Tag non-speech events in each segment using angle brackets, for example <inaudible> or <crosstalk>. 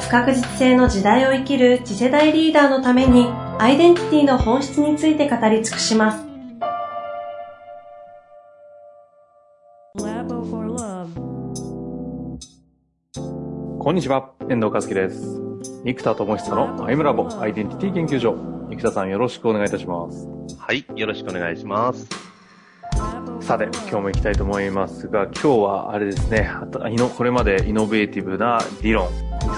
不確実性の時代を生きる次世代リーダーのためにアイデンティティの本質について語り尽くしますこんにちは、遠藤和樹です。生田智久のアイムラボアイデンティティ研究所。生田さんよろしくお願いいたします。はい、よろしくお願いします。さて、今日も行きたいと思いますが、今日はあれですね、あとイノこれまでイノベーティブな理論、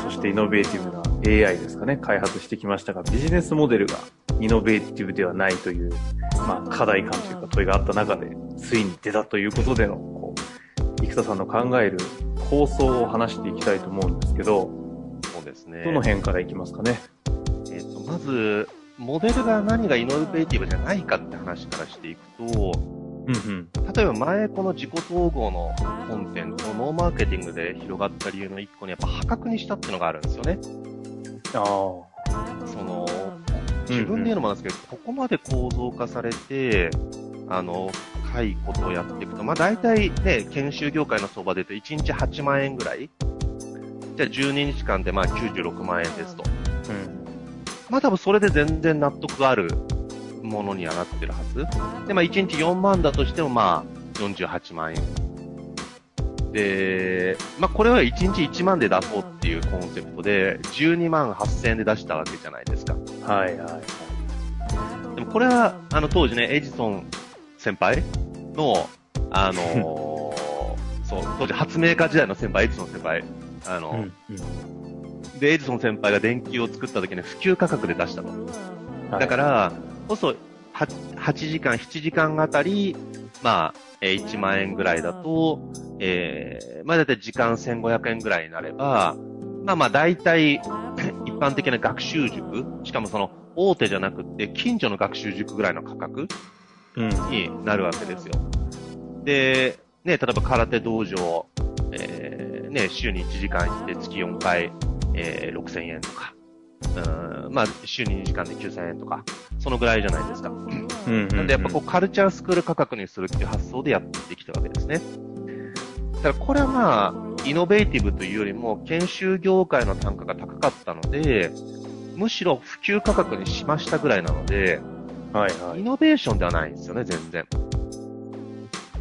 そしてイノベーティブな AI ですかね、開発してきましたが、ビジネスモデルがイノベーティブではないという、まあ、課題感というか問いがあった中で、ついに出たということでの、こう、生田さんの考える構想を話していきたいと思うんですけど、そうですね。どの辺からいきますかね？えっ、と、まず、モデルが何がイノベーティブじゃないかって話からしていくと、うんうん。例えば前この自己統合のコンテンツをノーマーケティングで広がった理由の一個にやっぱ破格にしたっていうのがあるんですよね。ああ。その、自分で言うのもなんですけど、ここまで構造化されて、あの、深いことをやっていくと、まあ大体ね、研修業界の相場で言うと1日8万円ぐらいじゃあ12日間でまあ96万円ですと。うん。まあ多分それで全然納得があるものにはなってるはず。で、まあ1日4万だとしてもまあ48万円。で、まあこれは1日1万で出そうっていうコンセプトで12万8000円で出したわけじゃないですか。はいはい。でもこれはあの当時ね、エジソン先輩の、あのー <laughs> そう、当時発明家時代の先輩、エジソン先輩。あの、うんで、エジソン先輩が電球を作った時に普及価格で出したと。うん。だから、こそ、8, 8時間、7時間あたり、まあ、えー1万円ぐらいだと、えー、まあだいたい時間1500円ぐらいになれば、まあまあ大体、<clears throat> 一般的な学習塾、しかもその、大手じゃなくって、近所の学習塾ぐらいの価格うん。になるわけですよ。で、ね、例えば空手道場、えー、ね、週に1時間行って月4回、えー、6000円とか、うん、まあ、週に2時間で9000円とか、そのぐらいじゃないですか。うん。なんで、やっぱこう、カルチャースクール価格にするっていう発想でやってきたわけですね。だから、これはまあ、イノベーティブというよりも、研修業界の単価が高かったので、むしろ普及価格にしましたぐらいなので、はいはい。イノベーションではないんですよね、全然。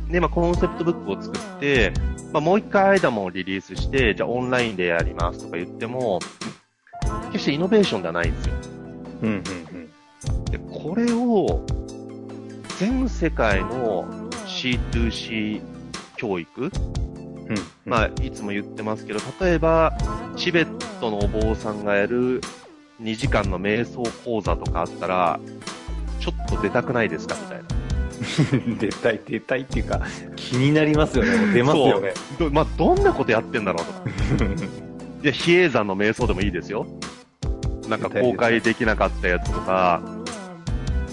で、まあ、コンセプトブックを作って、まあ、もう一回アイダモンをリリースして、じゃあオンラインでやりますとか言っても、決してイノベーションではないんですよ。うんうんで、これを、全世界の C2C 教育、うん。うん。まあ、いつも言ってますけど、例えば、チベットのお坊さんがやる2時間の瞑想講座とかあったら、ちょっと出たくないですか？みたいな。<laughs> 出たい、出たいっていうか、気になりますよね。出ますよね。どまあ、どんなことやってんだろうとか。<laughs> いや、比叡山の瞑想でもいいですよ。なんか公開できなかったやつとか、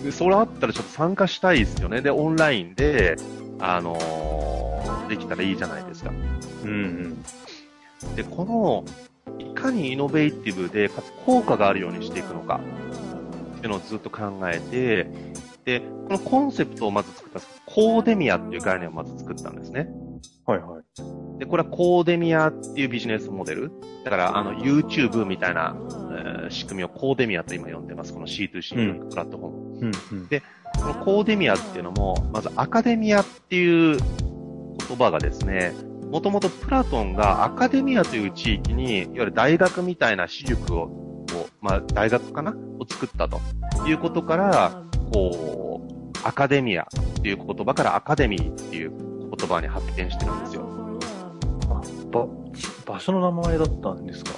でそれあったらちょっと参加したいですよね。で、オンラインで、あのーできたらいいじゃないですか。うんうん。で、この、いかにイノベーティブで、かつ効果があるようにしていくのか、っていうのをずっと考えて、で、このコンセプトをまず作ったんですコーデミアっていう概念をまず作ったんですね。はいはい。で、これはコーデミアっていうビジネスモデル。だから、あの、YouTube みたいな、えー仕組みをコーデミアと今呼んでます。この C2C のプラットフォーム。うんうん。このコーデミアっていうのも、まずアカデミアっていう言葉がですね、もともとプラトンがアカデミアという地域に、いわゆる大学みたいな私塾を、こうまあ、大学かな？を作ったということから、こう、アカデミアっていう言葉からアカデミーっていう言葉に発展してるんですよ。ば、場所の名前だったんですか？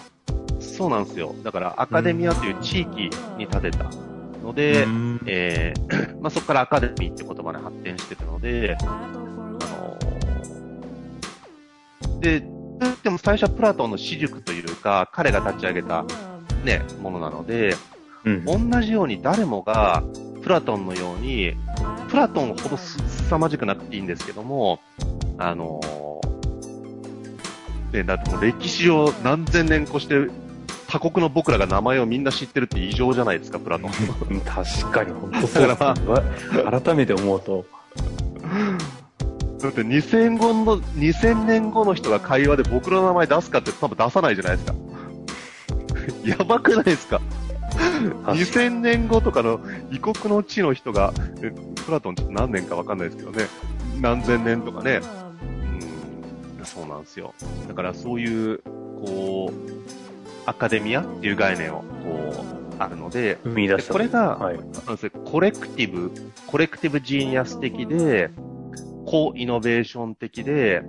そうなんですよ。だからアカデミアという地域に建てたので、うんえー <clears throat> まあ、そこからアカデミーって言葉に発展してたので、あのーで、でも最初はプラトンの私塾というか、彼が立ち上げたね、ものなので、うん。同じように誰もが、プラトンのように、プラトンほどす凄まじくなくていいんですけども、あのー、ね、だってもう歴史を何千年越して、他国の僕らが名前をみんな知ってるって異常じゃないですか、プラトン。うん確かに、本当そうですねわ改めて思うと、だって2000後の、2000年後の人が会話で僕の名前出すかって多分出さないじゃないですか。<laughs> やばくないですか？2000年後とかの異国の地の人が、えプラトンちょっと何年かわかんないですけどね、何千年とかね、うん、そうなんですよ。だからそういう、こう、アカデミアっていう概念を、こう、あるので、生み出した。でこれがはい。 collective、collective genius 的で、 co-innovation 的で、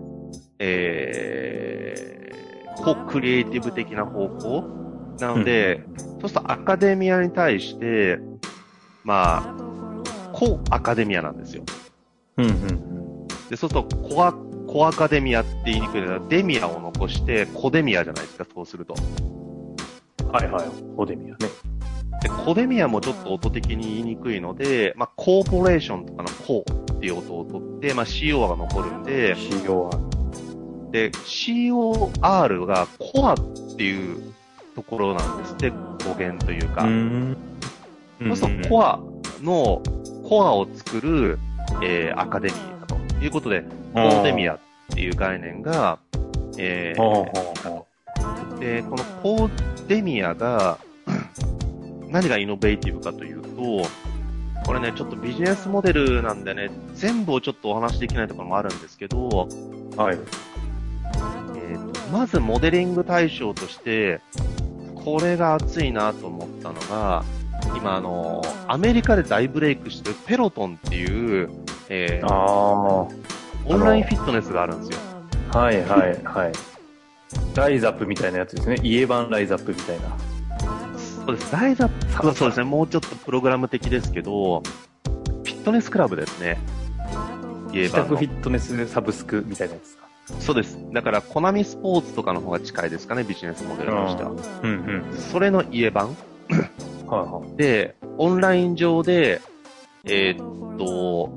えー、コクリエイティブ的な方向なので、そうするとアカデミアに対して、まあ、コアカデミアなんですよ。うんうんうん。で、そうするとコア、コアカデミアって言いにくいのは、デミアを残して、コデミアじゃないですか、そうすると。はいはい。オデミアね。で、コデミアもちょっと音的に言いにくいので、まあ、コーポレーションとかのコーっていう音を取って、まあ、CO が残るんで、CO で、COR がコアっていうところなんですって、語源というか。ん。そうするとコアの、コアを作る、えーアカデミーだということで、コーデミアっていう概念が、えーで、このコーデミアが、<clears throat> 何がイノベーティブかというと、これね、ちょっとビジネスモデルなんでね、全部をちょっとお話しできないところもあるんですけど、う。はい。えーとまずモデリング対象として、これが熱いなと思ったのが、今あの、アメリカで大ブレイクしてるペロトンっていう、えーああ。オンラインフィットネスがあるんですよ。はいはいはい。ライザップみたいなやつですね。家版ライザップみたいな。そうです。ライザップはそうですね、もうちょっとプログラム的ですけど、フィットネスクラブですね。家自版の宅フィットネスサブスクみたいなやつですか？そうです。だから、コナミスポーツとかの方が近いですかね、ビジネスモデルとしては。うんうん。それの家版はいはい。で、オンライン上で、えーっと、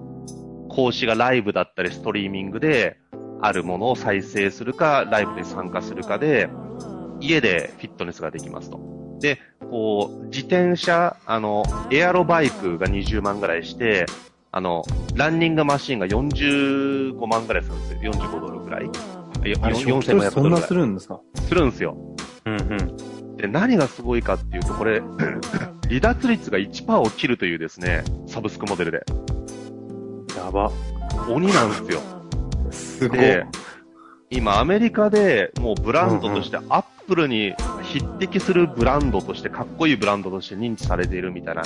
講師がライブだったりストリーミングで、あるものを再生するか、ライブに参加するかで、家でフィットネスができますと。で、こう、自転車、あの、エアロバイクが20万ぐらいして、あの、ランニングマシンが45万ぐらいするんですよ。45ドルぐらい。いやあれ、4500ドルそんなぐらいするんですか？するんですよ。うんうん。で、何がすごいかっていうと、これ、<clears throat> 離脱率が1%を切るというですね、サブスクモデルで。やば。鬼なんですよ。すごい。で、今アメリカでもうブランドとして、アップルに匹敵するブランドとして、かっこいいブランドとして認知されているみたいな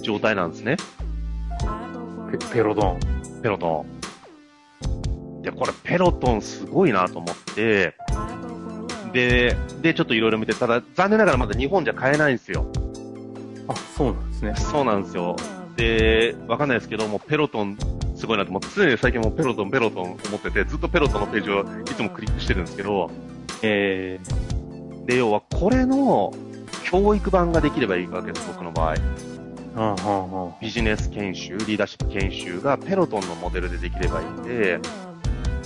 状態なんですね。ペペロドン。ペロトン。で、これペロトンすごいなと思って、で、で、ちょっといろいろ見て、ただ残念ながらまだ日本じゃ買えないんですよ。あ、そうなんですね。そうなんですよ。で、わかんないですけども、ペロトンすごいなと思って、常に最近もうペロトン、ペロトン思ってて、ずっとペロトンのページをいつもクリックしてるんですけど、えで、要はこれの教育版ができればいいわけです、僕の場合。ビジネス研修、リーダーシップ研修がペロトンのモデルでできればいいんで、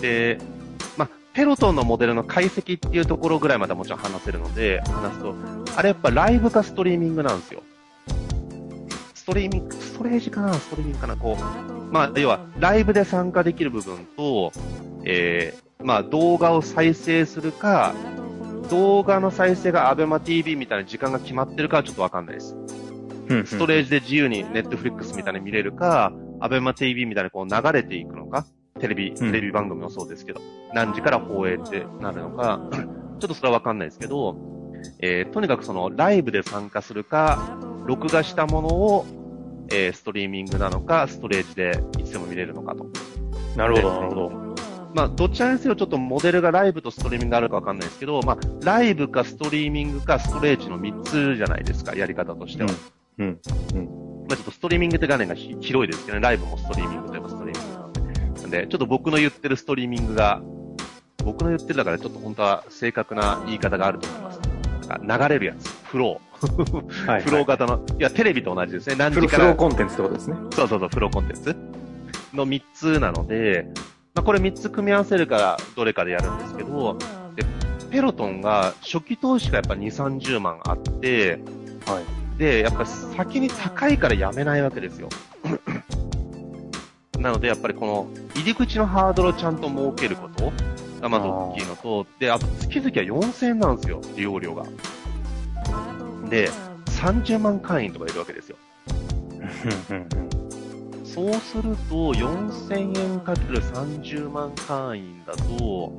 で、まあ、ペロトンのモデルの解析っていうところぐらいまではもちろん話せるので、話すと、あれやっぱライブかストリーミングなんですよ。ストリーミング、ストレージかなストリーミングかなこう、まあ、要は、ライブで参加できる部分と、えー、まあ、動画を再生するか、動画の再生が ABEMATV みたいな時間が決まってるかはちょっとわかんないです。うんストレージで自由に Netflix みたいに見れるか、ABEMATV みたいにこう流れていくのか、テレビ、テレビ番組もそうですけど、何時から放映ってなるのか、ちょっとそれはわかんないですけど、えーとにかくそのライブで参加するか、録画したものを、えーストリーミングなのか、ストレージでいつでも見れるのかと。なるほど、なるほど。まあ、どちらにせよちょっとモデルがライブとストリーミングがあるかわかんないですけど、まあ、ライブかストリーミングかストレージの3つじゃないですか、やり方としては。うん。まあ、ちょっとストリーミングって概念がひ広いですけどね、ライブもストリーミングといえばストリーミングんで、ちょっと僕の言ってるストリーミングが、僕の言ってるだからちょっと本当は正確な言い方があると思います。なんか流れるやつ。フロー。はいフロー型の、いや、テレビと同じですね。何時から。フローコンテンツってことですね。そうそうそう、フローコンテンツの3つなので、まあ、これ3つ組み合わせるからどれかでやるんですけど、でペロトンが初期投資がやっぱ2、30万あって、はい。で、やっぱ先に高いからやめないわけですよ。なので、やっぱりこの入り口のハードルをちゃんと設けることがまず大きいのと、で、あと月々は4000円なんですよ、利用料が。で、30万会員とかいるわけですよ。<laughs> そうすると、4000円かける30万会員だと、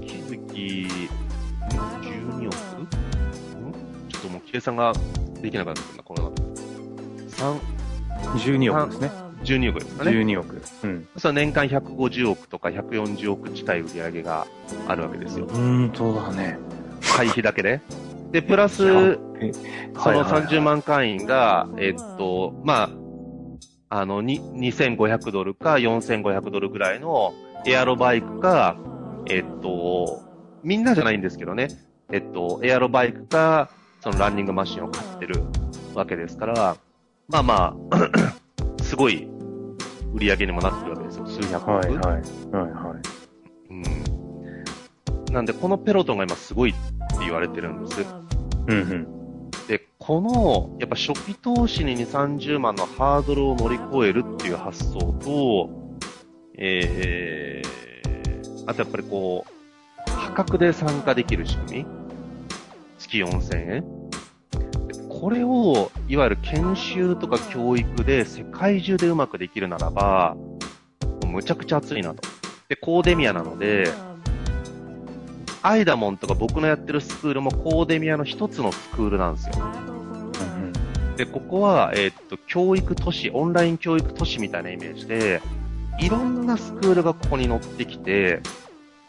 月々、ん ?12 億？ん？ちょっともう計算ができなくなってくるな、この3、12億ですね。12億ですかね。12億。うん。そ年間150億とか140億近い売り上げがあるわけですよ。うん、そうだね。会費だけで。で、プラス、えそのはいはいはい30万会員が、えっと、まあ、あの、に2500ドルか4500ドルぐらいのエアロバイクか、えっと、みんなじゃないんですけどね、えっと、エアロバイクか、そのランニングマシンを買ってるわけですから、まあまあ、<clears throat> すごい売り上げにもなってるわけですよ。数百億。はいはい。はいはうん。なんで、このペロトンが今すごいって言われてるんです。い。うんうん。で、この、やっぱ初期投資に2、30万のハードルを乗り越えるっていう発想と、えー、あとやっぱりこう、破格で参加できる仕組み月4000円でこれを、いわゆる研修とか教育で世界中でうまくできるならば、むちゃくちゃ熱いなと。で、コーデミアなので、アイダモンとか僕のやってるスクールもコーデミアの一つのスクールなんですよ。で、ここは、えーっと、教育都市、オンライン教育都市みたいなイメージで、いろんなスクールがここに乗ってきて、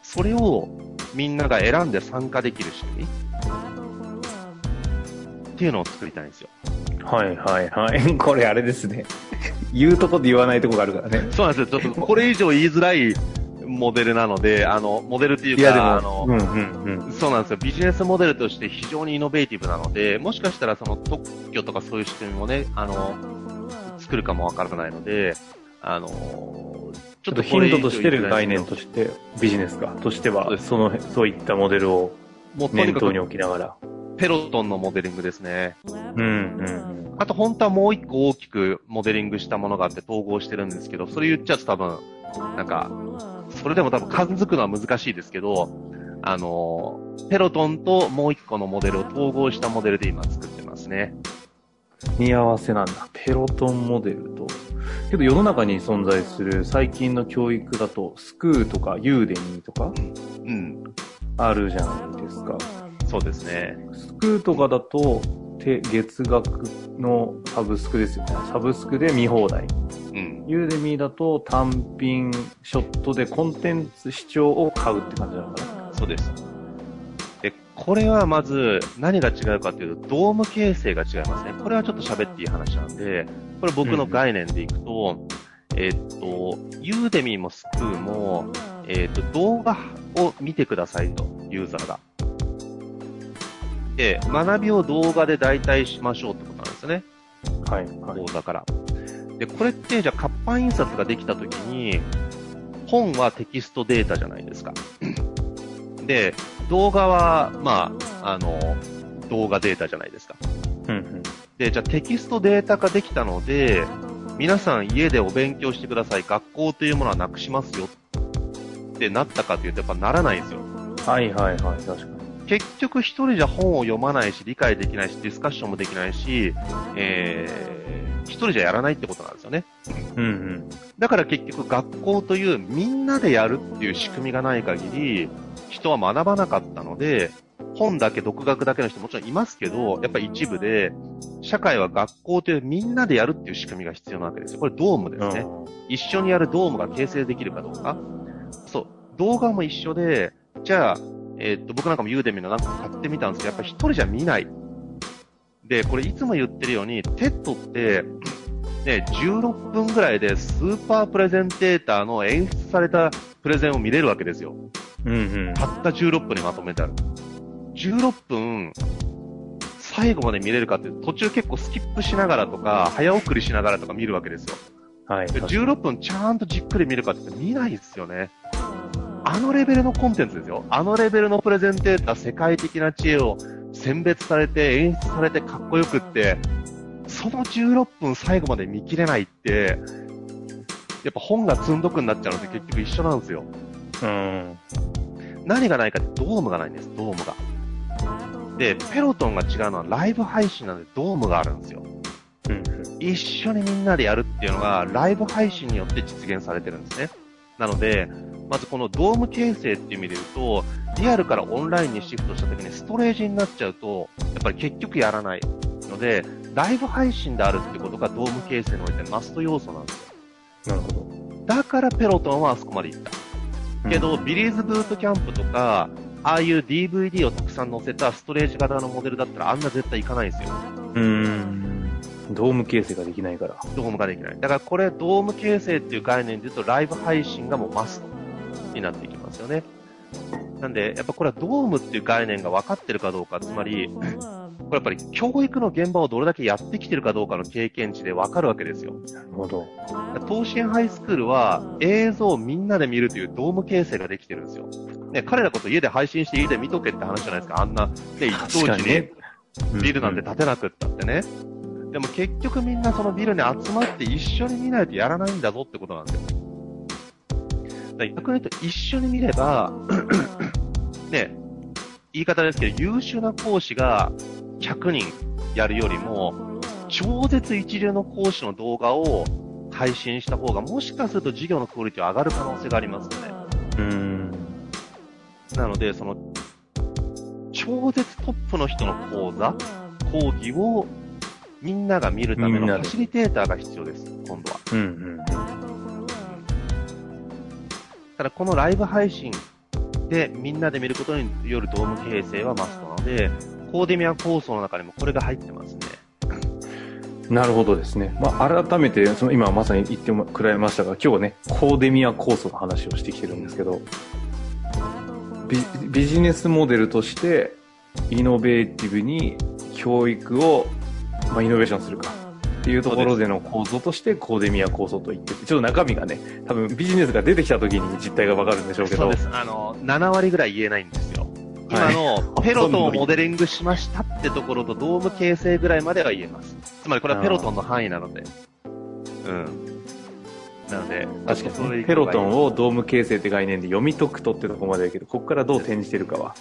それをみんなが選んで参加できる仕組みっていうのを作りたいんですよ。うんはいはいはい。<laughs> これあれですね。<laughs> 言うとこで言わないとこがあるからね。そうなんですよ。ちょっとこれ以上言いづらいモデルなので、あの、モデルっていうか、あも、の、うんうんうん。そうなんですよ。ビジネスモデルとして非常にイノベーティブなので、もしかしたらその特許とかそういう仕組みもね、あの、作るかもわからないので、あの、ちちょょっとヒントとしてる概念として、ビジネスか、としては、その、そういったモデルをも念頭に置きながら。ペロトンのモデリングですね。うんうんあと本当はもう一個大きくモデリングしたものがあって統合してるんですけど、それ言っちゃうと多分、なんか、それでも多分感づくのは難しいですけど、あの、ペロトンともう一個のモデルを統合したモデルで今作ってますね。うん。見合わせなんだ。ペロトンモデルと。けど世の中に存在する最近の教育だと、スクーとかユーデミーとかうん。あるじゃないですか。そうですね。スクーとかだと、手月額のサブスクですよね。サブスクで見放題。うん。ユーデミーだと単品ショットでコンテンツ視聴を買うって感じなのかな。そうです。で、これはまず何が違うかというと、ドーム形成が違いますね。これはちょっと喋っていい話なんで、これ僕の概念でいくと、えーっと、ユーデミーもスクーも、えーっと、動画を見てくださいと、ユーザーが。で、学びを動画で代替しましょうってことなんですよね。はい、はい講。座から。で、これって、じゃあ活版印刷ができたときに、本はテキストデータじゃないですか。<clears throat> で、動画は、まあ、あの、動画データじゃないですか。うんうん。で、じゃあテキストデータ化できたので、皆さん家でお勉強してください。学校というものはなくしますよ。ってなったかというと、やっぱならないんですよ。はいはいはい、確かに。結局一人じゃ本を読まないし、理解できないし、ディスカッションもできないし、えー、一人じゃやらないってことなんですよね。うんうん。だから結局学校というみんなでやるっていう仕組みがない限り、人は学ばなかったので、本だけ独学だけの人もちろんいますけど、やっぱり一部で、社会は学校というみんなでやるっていう仕組みが必要なわけですよ。これドームですね。一緒にやるドームが形成できるかどうか。そう。動画も一緒で、じゃあ、えーっと、僕なんかもユーデミのなんか買ってみたんですけど、やっぱ一人じゃ見ない。で、これいつも言ってるように、 TED って、ね、16分ぐらいでスーパープレゼンテーターの演出されたプレゼンを見れるわけですよ。うんうん。たった16分にまとめてある。16分、最後まで見れるかって、途中結構スキップしながらとか、早送りしながらとか見るわけですよ。はい。で16分ちゃんとじっくり見るかって見ないですよね。あのレベルのコンテンツですよ。あのレベルのプレゼンテーター、世界的な知恵を選別されて、演出されてかっこよくって、その16分最後まで見切れないって、やっぱ本が積んどくになっちゃうので結局一緒なんですよ。うん。何がないかってドームがないんです、ドームが。で、ペロトンが違うのはライブ配信なんでドームがあるんですよ。うん一緒にみんなでやるっていうのが、ライブ配信によって実現されてるんですね。なので、まずこのドーム形成っていう意味で言うと、リアルからオンラインにシフトした時にストレージになっちゃうと、やっぱり結局やらないので、ライブ配信であるってことがドーム形成においてマスト要素なんですよ。なるほだからペロトンはあそこまで行った。ど。けど、ビリーズブートキャンプとか、ああいう DVD をたくさん載せたストレージ型のモデルだったらあんな絶対行かないんですよ。うん、うん。ドーム形成ができないから。ドームができない。だからこれ、ドーム形成っていう概念で言うと、ライブ配信がもうマストになっていきますよね。なんで、やっぱこれはドームっていう概念が分かってるかどうか、つまり、これやっぱり教育の現場をどれだけやってきてるかどうかの経験値で分かるわけですよ。なるほど。東進ハイスクールは映像をみんなで見るというドーム形成ができてるんですよ。ね、彼らこそ家で配信して家で見とけって話じゃないですか。あんな、ね、一等地にビルなんて建てなくったってね。でも結局みんなそのビルに集まって一緒に見ないとやらないんだぞってことなんですよ。逆に言うと一緒に見れば、ね、言い方ですけど、優秀な講師が100人やるよりも、超絶一流の講師の動画を配信した方が、もしかすると授業のクオリティは上がる可能性がありますよね。うん。なので、その、超絶トップの人の講座、講義をみんなが見るためのファシリテーターが必要です、今度は。うんうん。ただ、このライブ配信でみんなで見ることによるドーム形成はマストなので、コーデミア構想の中にもこれが入ってますね。<laughs> なるほどですね。まあ、改めて、その今まさに言ってもくらいましたが、今日はね、コーデミア構想の話をしてきてるんですけど、ビビジネスモデルとして、イノベーティブに教育を、まあ、イノベーションするかっていうところでの構造として、コーデミア構想と言ってて、ちょっと中身がね、多分ビジネスが出てきた時に実態がわかるんでしょうけど、そうです。あの、7割ぐらい言えないんですよ。今はいのペロトンをモデリングしましたってところとドーム形成ぐらいまでは言えます。つまりこれはペロトンの範囲なので。うん。なので、確かに、ペロトンをドーム形成って概念で読み解くとってとこまでだけど、ここからどう転じてるかは。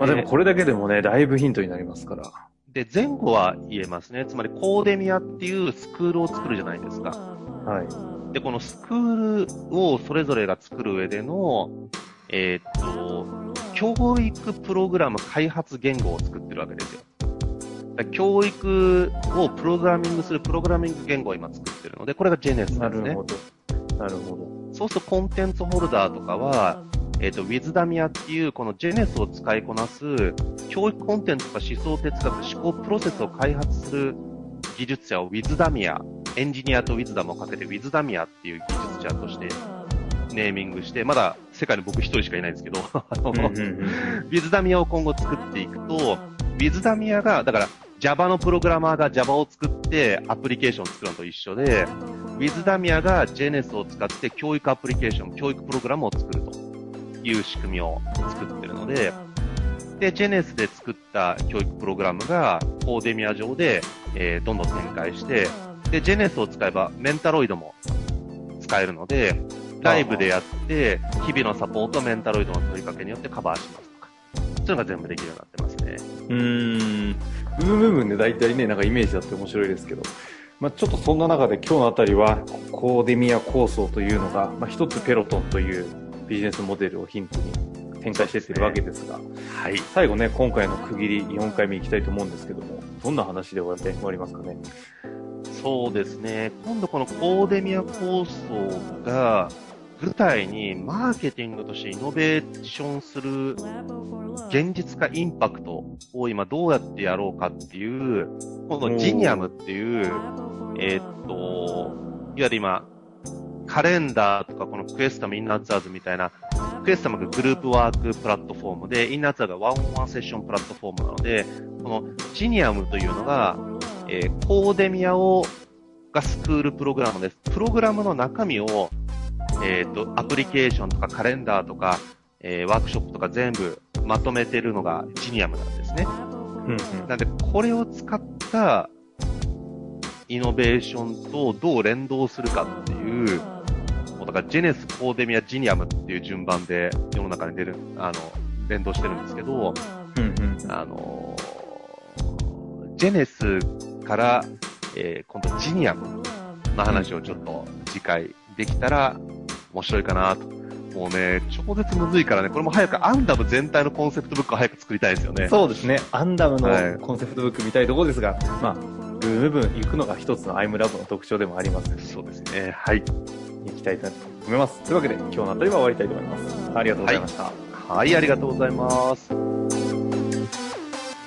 まあでもこれだけでもね、だいぶヒントになりますから。で、前後は言えますね。つまりコーデミアっていうスクールを作るじゃないですか。はい。で、このスクールをそれぞれが作る上での、えーっと、教育プログラム開発言語を作ってるわけですよ。教育をプログラミングするプログラミング言語を今作ってるので、これが JNS なですねるほ。ど。なるほど。そうするとコンテンツホルダーとかは、えっ、と、WithDamia っていうこの JNS を使いこなす教育コンテンツとか思想哲学、思考プロセスを開発する技術者を WithDamia、エンジニアと Wisdom をかけて WithDamia っていう技術者としてネーミングして、まだ世界に僕一人しかいないんですけど、あのうんうんうん WithDamia を今後作っていくと、WithDamia が、だから Java のプログラマーが Java を作ってアプリケーションを作るのと一緒で、WithDamia が JNS を使って教育アプリケーション、教育プログラムを作るという仕組みを作ってるので、で、JNS で作った教育プログラムがコーデミア上で、えーどんどん展開して、で、JNS を使えばメンタロイドも使えるので、ライブでやって、日々のサポート、メンタロイドの問いかけによってカバーしますとか。そういうのが全部できるようになってますね。うーん。部分部分で大体ね、なんかイメージだって面白いですけど、まあちょっとそんな中で今日のあたりは、コーデミア構想というのが、まあ一つペロトンというビジネスモデルをヒントに展開していってるわけですが、はい。最後ね、今回の区切り4回目いきたいと思うんですけども、どんな話で終わり終わりますかね？そうですね。今度このコーデミア構想が、舞台にマーケティングとしてイノベーションする現実化インパクトを今どうやってやろうかっていう、このジニアムっていう、えーっと、いわゆる今、カレンダーとかこのクエスタムインナーツアーズみたいな、クエスタムがグループワークプラットフォームで、インナーツアーがワンオンワンセッションプラットフォームなので、このジニアムというのが、えーコーデミアを、がスクールプログラムです。プログラムの中身を、えっ、と、アプリケーションとかカレンダーとか、えーワークショップとか全部まとめてるのがジニアムなんですね。うんうんなんで、これを使ったイノベーションとどう連動するかっていう、もうだからジェネス、コーデミア、ジニアムっていう順番で世の中に出る、あの、連動してるんですけど、うんうんあのージェネスから、えー今度ジニアムの話をちょっと次回できたら面白いかなと。もうね、超絶むずいからね、これも早くアンダム全体のコンセプトブックを早く作りたいですよね。そうですね。アンダムはいのコンセプトブック見たいところですが、まあ、ルーム分行くのが一つのアイムラボの特徴でもありますそうですね。はい。行きたいと思います。というわけで、今日のあたりは終わりたいと思います。ありがとうございました。はい、ありがとうございます。